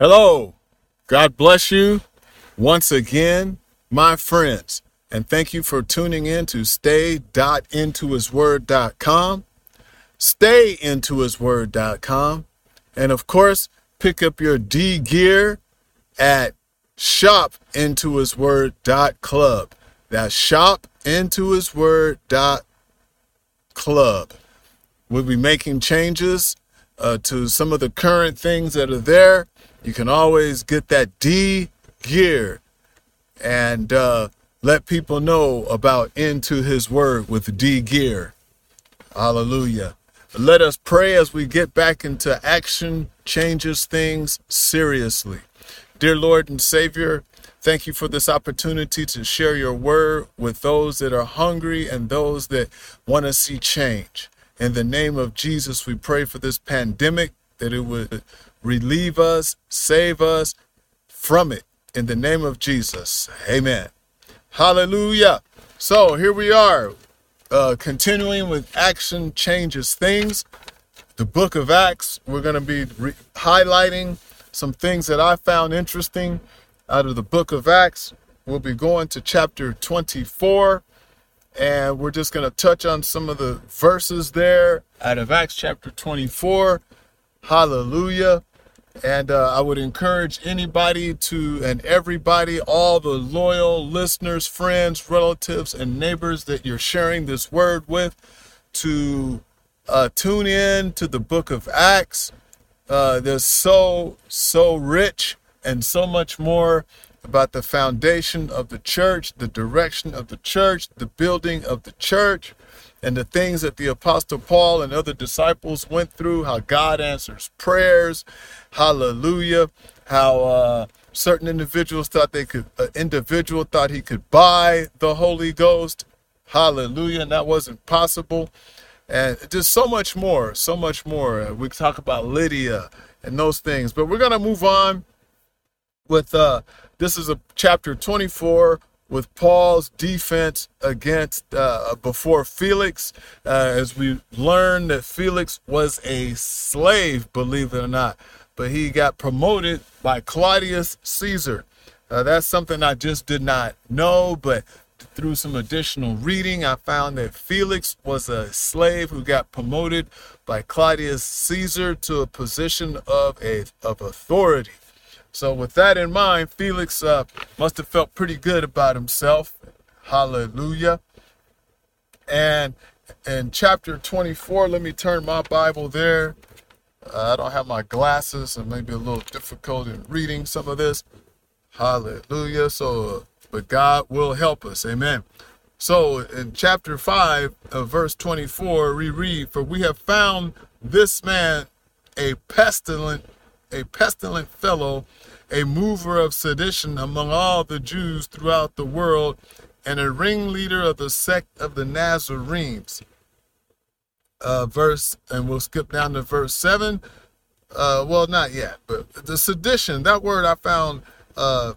Hello. God bless you once again, my friends. And thank you for tuning in to stay.intohisword.com. Stayintohisword.com. And of course, pick up your D gear at shopintohisword.club. That's shopintohisword.club. We'll be making changes uh, to some of the current things that are there. You can always get that D gear and uh, let people know about Into His Word with D gear. Hallelujah. Let us pray as we get back into action, changes things seriously. Dear Lord and Savior, thank you for this opportunity to share your word with those that are hungry and those that want to see change. In the name of Jesus, we pray for this pandemic that it would relieve us, save us from it. In the name of Jesus, amen. Hallelujah. So here we are, uh, continuing with Action Changes Things, the book of Acts. We're going to be re- highlighting some things that I found interesting out of the book of Acts. We'll be going to chapter 24, and we're just going to touch on some of the verses there out of Acts chapter 24. Hallelujah. And uh, I would encourage anybody to, and everybody, all the loyal listeners, friends, relatives, and neighbors that you're sharing this word with, to uh, tune in to the book of Acts. Uh, there's so, so rich and so much more about the foundation of the church, the direction of the church, the building of the church and the things that the apostle paul and other disciples went through how god answers prayers hallelujah how uh, certain individuals thought they could an individual thought he could buy the holy ghost hallelujah and that wasn't possible and just so much more so much more. We talk about lydia and those things but we're going to move on with uh this is a chapter 24 with Paul's defense against uh, before Felix, uh, as we learned that Felix was a slave, believe it or not, but he got promoted by Claudius Caesar. Uh, that's something I just did not know, but through some additional reading, I found that Felix was a slave who got promoted by Claudius Caesar to a position of a of authority. So, with that in mind, Felix uh, must have felt pretty good about himself. Hallelujah. And in chapter 24, let me turn my Bible there. Uh, I don't have my glasses, and maybe a little difficult in reading some of this. Hallelujah. So, but God will help us. Amen. So, in chapter 5, uh, verse 24, we read, For we have found this man a pestilent a pestilent fellow, a mover of sedition among all the Jews throughout the world, and a ringleader of the sect of the Nazarenes. Uh, verse, and we'll skip down to verse 7. Uh, well, not yet, but the sedition, that word I found uh,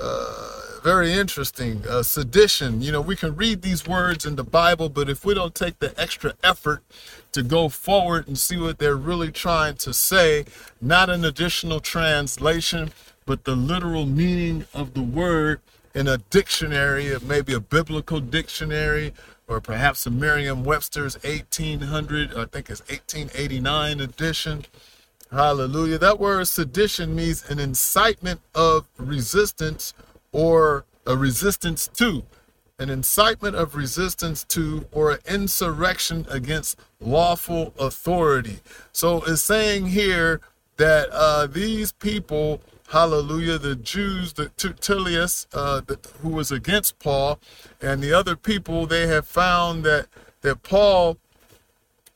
uh, very interesting. Uh, sedition, you know, we can read these words in the Bible, but if we don't take the extra effort to go forward and see what they're really trying to say, not an additional translation, but the literal meaning of the word in a dictionary, maybe a biblical dictionary, or perhaps a Merriam Webster's 1800, I think it's 1889 edition. Hallelujah. That word sedition means an incitement of resistance or a resistance to, an incitement of resistance to, or an insurrection against lawful authority. So it's saying here that uh, these people, hallelujah, the Jews, the Tertullus, uh, who was against Paul, and the other people, they have found that that Paul,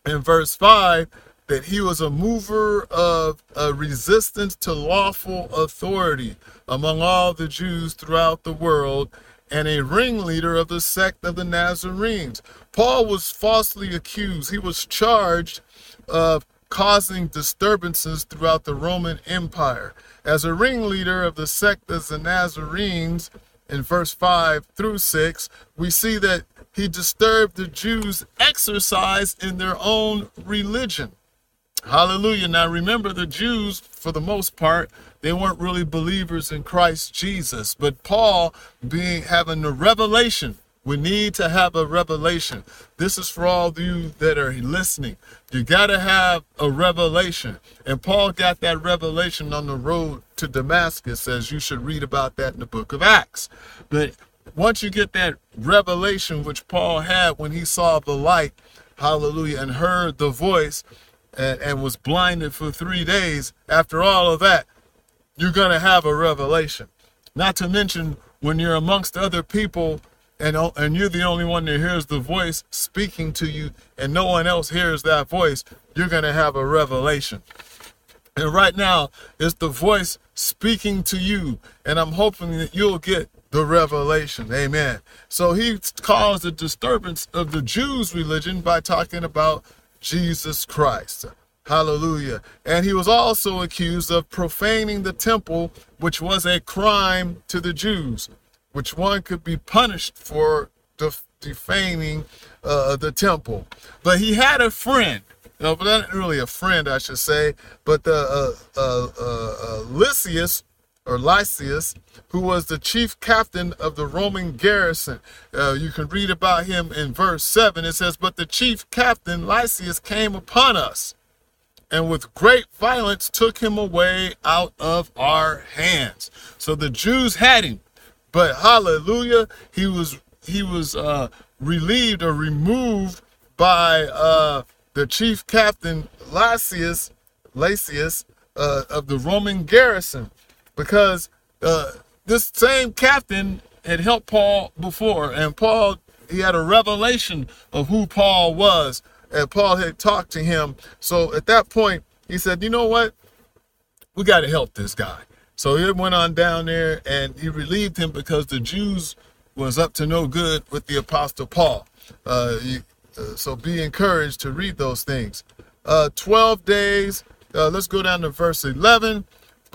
in verse five, that he was a mover of a resistance to lawful authority among all the Jews throughout the world and a ringleader of the sect of the Nazarenes. Paul was falsely accused. He was charged of causing disturbances throughout the Roman Empire. As a ringleader of the sect of the Nazarenes, in verse 5 through 6, we see that he disturbed the Jews' exercise in their own religion. Hallelujah. Now remember, the Jews, for the most part, they weren't really believers in Christ Jesus. But Paul, being having the revelation, we need to have a revelation. This is for all of you that are listening. You got to have a revelation. And Paul got that revelation on the road to Damascus, as you should read about that in the book of Acts. But once you get that revelation, which Paul had when he saw the light, hallelujah, and heard the voice and, and was blinded for three days, after all of that, you're going to have a revelation. Not to mention when you're amongst other people and, and you're the only one that hears the voice speaking to you and no one else hears that voice, you're going to have a revelation. And right now, it's the voice speaking to you. And I'm hoping that you'll get the revelation. Amen. So he caused a disturbance of the Jews' religion by talking about Jesus Christ. Hallelujah. And he was also accused of profaning the temple, which was a crime to the Jews, which one could be punished for def- defaming uh, the temple. But he had a friend. No, but not really a friend, I should say. But the uh, uh, uh, uh Lysias or Lysias, who was the chief captain of the Roman garrison. Uh, you can read about him in verse 7. It says, But the chief captain, Lysias, came upon us, and with great violence took him away out of our hands. So the Jews had him, but hallelujah, he was he was uh, relieved or removed by uh, the chief captain Lysias, Lysias uh, of the Roman garrison because uh, this same captain had helped Paul before, and Paul he had a revelation of who Paul was, and Paul had talked to him. So at that point, he said, "You know what? We got to help this guy." So he went on down there, and he relieved him because the Jews was up to no good with the apostle Paul. Uh, he, uh, so be encouraged to read those things. Uh, Twelve days. Uh, let's go down to verse eleven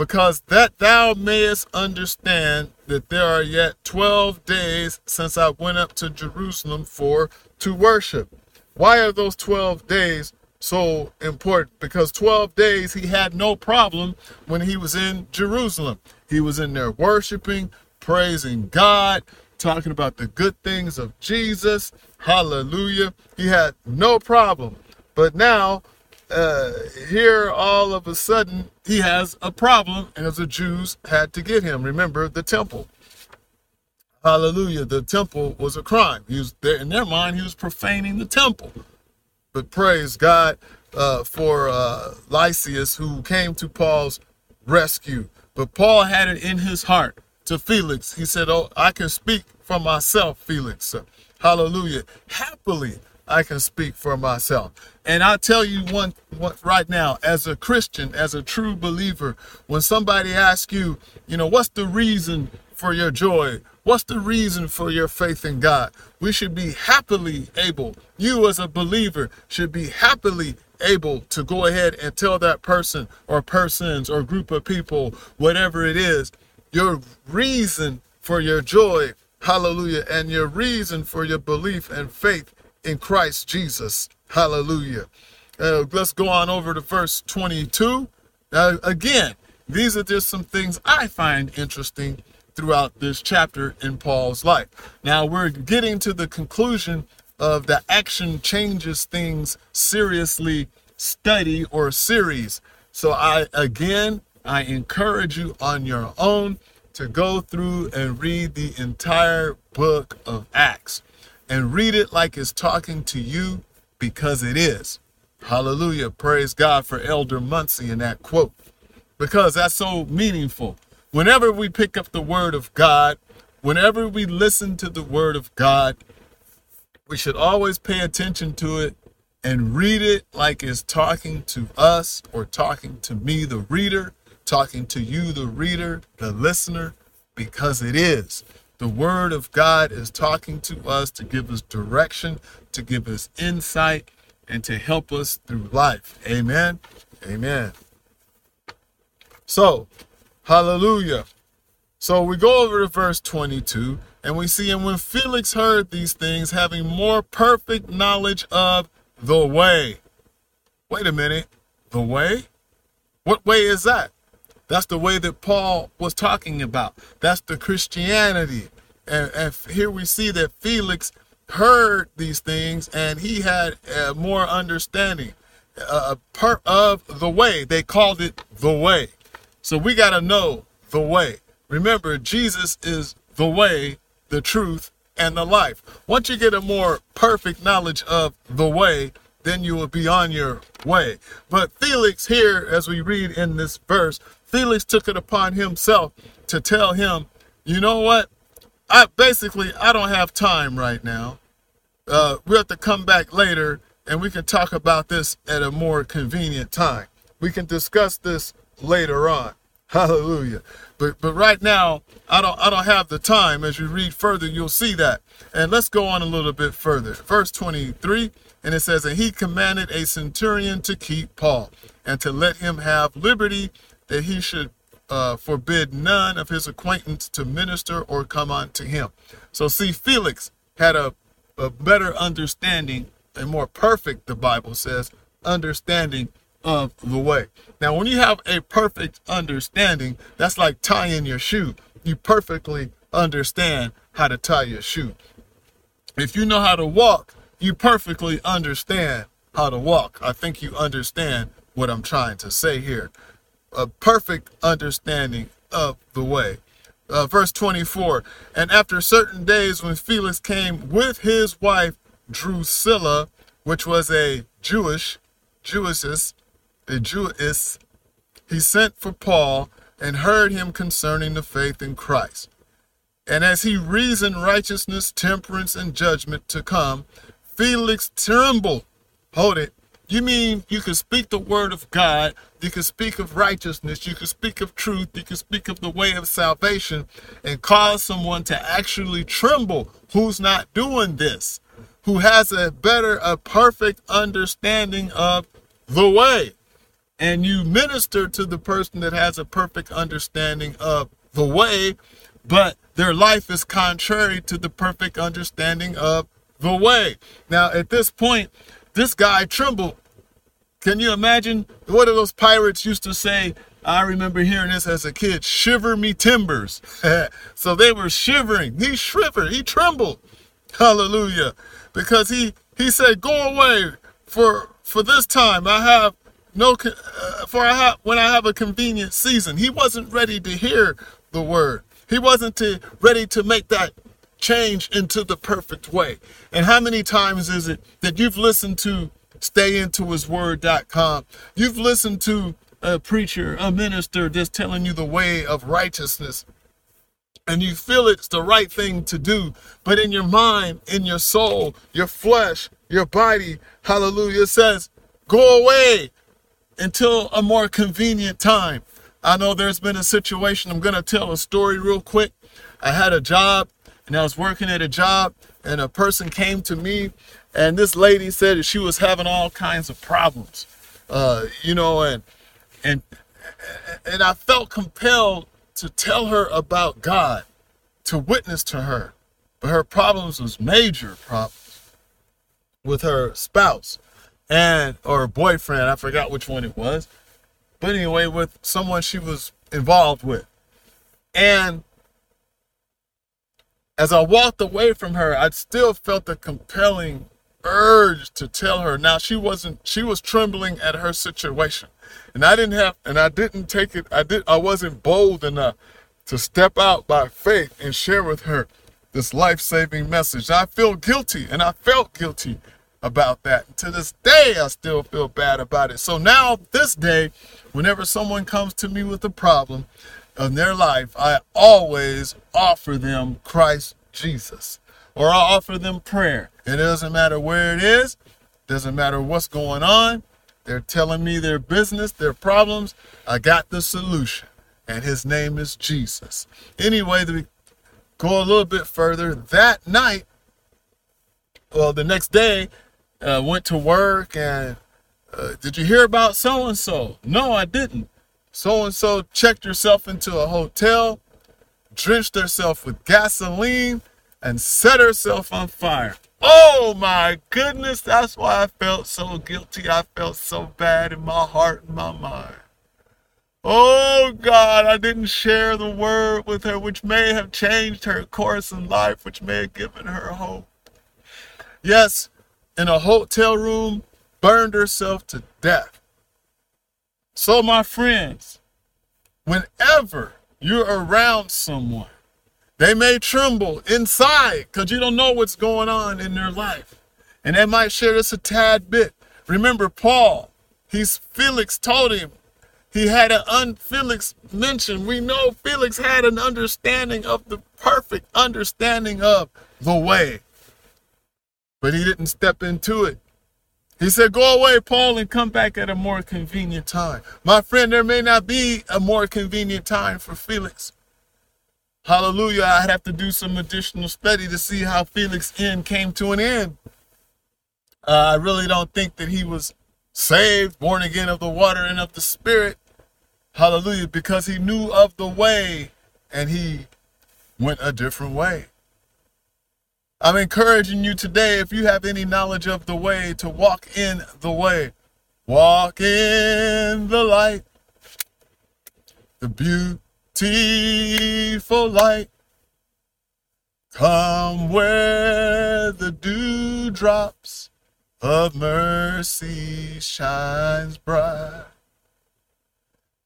because that thou mayest understand that there are yet 12 days since I went up to Jerusalem for to worship. Why are those 12 days so important? Because 12 days he had no problem when he was in Jerusalem. He was in there worshiping, praising God, talking about the good things of Jesus. Hallelujah. He had no problem. But now uh, here all of a sudden he has a problem as the Jews had to get him. Remember the temple. Hallelujah. The temple was a crime. He was there in their mind, he was profaning the temple. But praise God uh, for uh, Lysias who came to Paul's rescue. But Paul had it in his heart to Felix. He said, Oh, I can speak for myself, Felix. Hallelujah. Happily, I can speak for myself. And I'll tell you one, one right now, as a Christian, as a true believer, when somebody asks you, you know, what's the reason for your joy? What's the reason for your faith in God? We should be happily able, you as a believer should be happily able to go ahead and tell that person or persons or group of people, whatever it is, your reason for your joy, hallelujah, and your reason for your belief and faith in Christ Jesus. Hallelujah. Uh, let's go on over to verse 22. Uh, again, these are just some things I find interesting throughout this chapter in Paul's life. Now we're getting to the conclusion of the action changes things seriously study or series. So I again I encourage you on your own to go through and read the entire book of Acts and read it like it's talking to you because it is. Hallelujah. Praise God for Elder Muncie in that quote because that's so meaningful. Whenever we pick up the Word of God, whenever we listen to the Word of God, we should always pay attention to it and read it like it's talking to us or talking to me, the reader, talking to you, the reader, the listener, because it is. The Word of God is talking to us to give us direction, to give us insight, and to help us through life. Amen. Amen. So, hallelujah. So we go over to verse 22, and we see, and when Felix heard these things, having more perfect knowledge of the way. Wait a minute. the way. What way is that? That's the way that Paul was talking about. That's the Christianity. And, and here we see that Felix heard these things and he had uh, more understanding uh, part of the way. They called it the way. So we got to know the way. Remember, Jesus is the way, the truth, and the life. Once you get a more perfect knowledge of the way, then you will be on your way. But Felix, here, as we read in this verse, Felix took it upon himself to tell him, you know what? I basically I don't have time right now. Uh, we have to come back later and we can talk about this at a more convenient time. We can discuss this later on. Hallelujah. But but right now, I don't I don't have the time. As you read further, you'll see that. And let's go on a little bit further. Verse 23, and it says, And he commanded a centurion to keep Paul, and to let him have liberty that he should uh, forbid none of his acquaintance to minister or come unto him. So, see, Felix had a, a better understanding, a more perfect, the Bible says, understanding of the way. Now, when you have a perfect understanding, that's like tying your shoe. You perfectly understand how to tie your shoe. If you know how to walk, you perfectly understand how to walk. I think you understand what I'm trying to say here a perfect understanding of the way. Uh, verse 24 And after certain days, when Felix came with his wife Drusilla, which was a Jewish, Jewess, a Jewess, he sent for Paul and heard him concerning the faith in Christ. And as he reasoned righteousness, temperance, and judgment to come, Felix trembled. Hold it. You mean you can speak the word of God, you can speak of righteousness, you can speak of truth, you can speak of the way of salvation, and cause someone to actually tremble who's not doing this, who has a better, a perfect understanding of the way. And you minister to the person that has a perfect understanding of the way, but their life is contrary to the perfect understanding of the way. Now, at this point, this guy trembled can you imagine what are those pirates used to say? I remember hearing this as a kid shiver me timbers. so they were shivering. He shivered, he trembled. Hallelujah. Because he he said, Go away for for this time. I have no uh, for I have when I have a convenient season. He wasn't ready to hear the word. He wasn't to, ready to make that change into the perfect way. And how many times is it that you've listened to stayintohisword.com. You've listened to a preacher, a minister just telling you the way of righteousness. And you feel it's the right thing to do. But in your mind, in your soul, your flesh, your body, hallelujah, says, go away until a more convenient time. I know there's been a situation. I'm going to tell a story real quick. I had a job and I was working at a job, and a person came to me and this lady said that she was having all kinds of problems, uh, you know, and and and I felt compelled to tell her about God, to witness to her, but her problems was major problems with her spouse and or boyfriend. I forgot which one it was, but anyway, with someone she was involved with, and as I walked away from her, I still felt a compelling urge to tell her. Now she wasn't she was trembling at her situation. And I didn't have and I didn't take it I did I wasn't bold enough to step out by faith and share with her this life-saving message. I feel guilty and I felt guilty about that. And to this day I still feel bad about it. So now this day whenever someone comes to me with a problem in their life, I always offer them Christ Jesus or I offer them prayer. It doesn't matter where it is, doesn't matter what's going on. They're telling me their business, their problems. I got the solution, and his name is Jesus. Anyway, we go a little bit further. That night, well, the next day, uh, went to work and uh, did you hear about so and so? No, I didn't. So and so checked herself into a hotel, drenched herself with gasoline, and set herself on fire. Oh my goodness, that's why I felt so guilty. I felt so bad in my heart and my mind. Oh God, I didn't share the word with her, which may have changed her course in life, which may have given her hope. Yes, in a hotel room, burned herself to death. So, my friends, whenever you're around someone, they may tremble inside because you don't know what's going on in their life. And they might share this a tad bit. Remember, Paul, he's Felix told him, he had an un Felix mentioned. We know Felix had an understanding of the perfect understanding of the way. But he didn't step into it. He said, Go away, Paul, and come back at a more convenient time. My friend, there may not be a more convenient time for Felix. Hallelujah. I'd have to do some additional study to see how Felix' end came to an end. Uh, I really don't think that he was saved, born again of the water and of the Spirit. Hallelujah. Because he knew of the way and he went a different way. I'm encouraging you today, if you have any knowledge of the way, to walk in the way. Walk in the light, the beautiful light. Come where the dewdrops of mercy shines bright.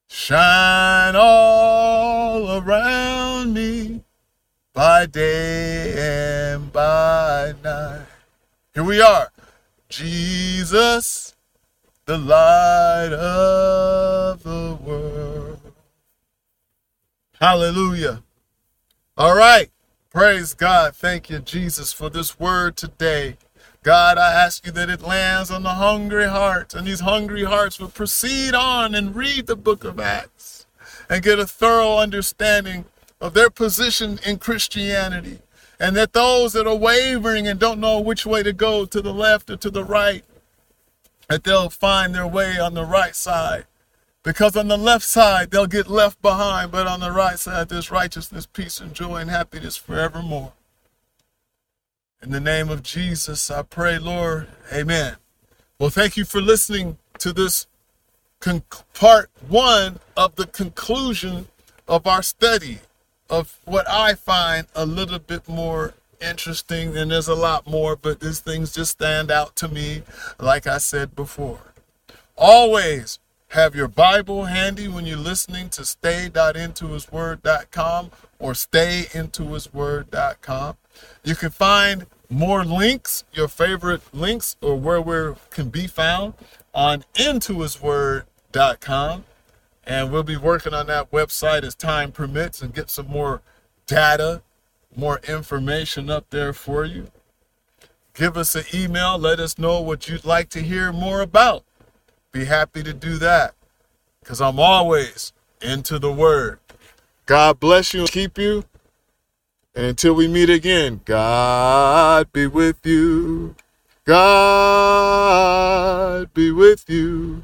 Shine all around me by day and by night. Here we are. Jesus, the light of the world. Hallelujah. All right. Praise God. Thank you, Jesus, for this word today. God, I ask you that it lands on the hungry hearts, and these hungry hearts will proceed on and read the book of Acts and get a thorough understanding of their position in Christianity. And that those that are wavering and don't know which way to go, to the left or to the right, that they'll find their way on the right side. Because on the left side, they'll get left behind, but on the right side, there's righteousness, peace, and joy and happiness forevermore. In the name of Jesus, I pray, Lord. Amen. Well, thank you for listening to this con- part one of the conclusion of our study of what I find a little bit more interesting, and there's a lot more, but these things just stand out to me, like I said before. Always have your Bible handy when you're listening to stay.intohisword.com or stayintohisword.com. You can find more links, your favorite links, or where we can be found on intohisword.com. And we'll be working on that website as time permits and get some more data, more information up there for you. Give us an email. Let us know what you'd like to hear more about. Be happy to do that because I'm always into the word. God bless you and keep you. And until we meet again, God be with you. God be with you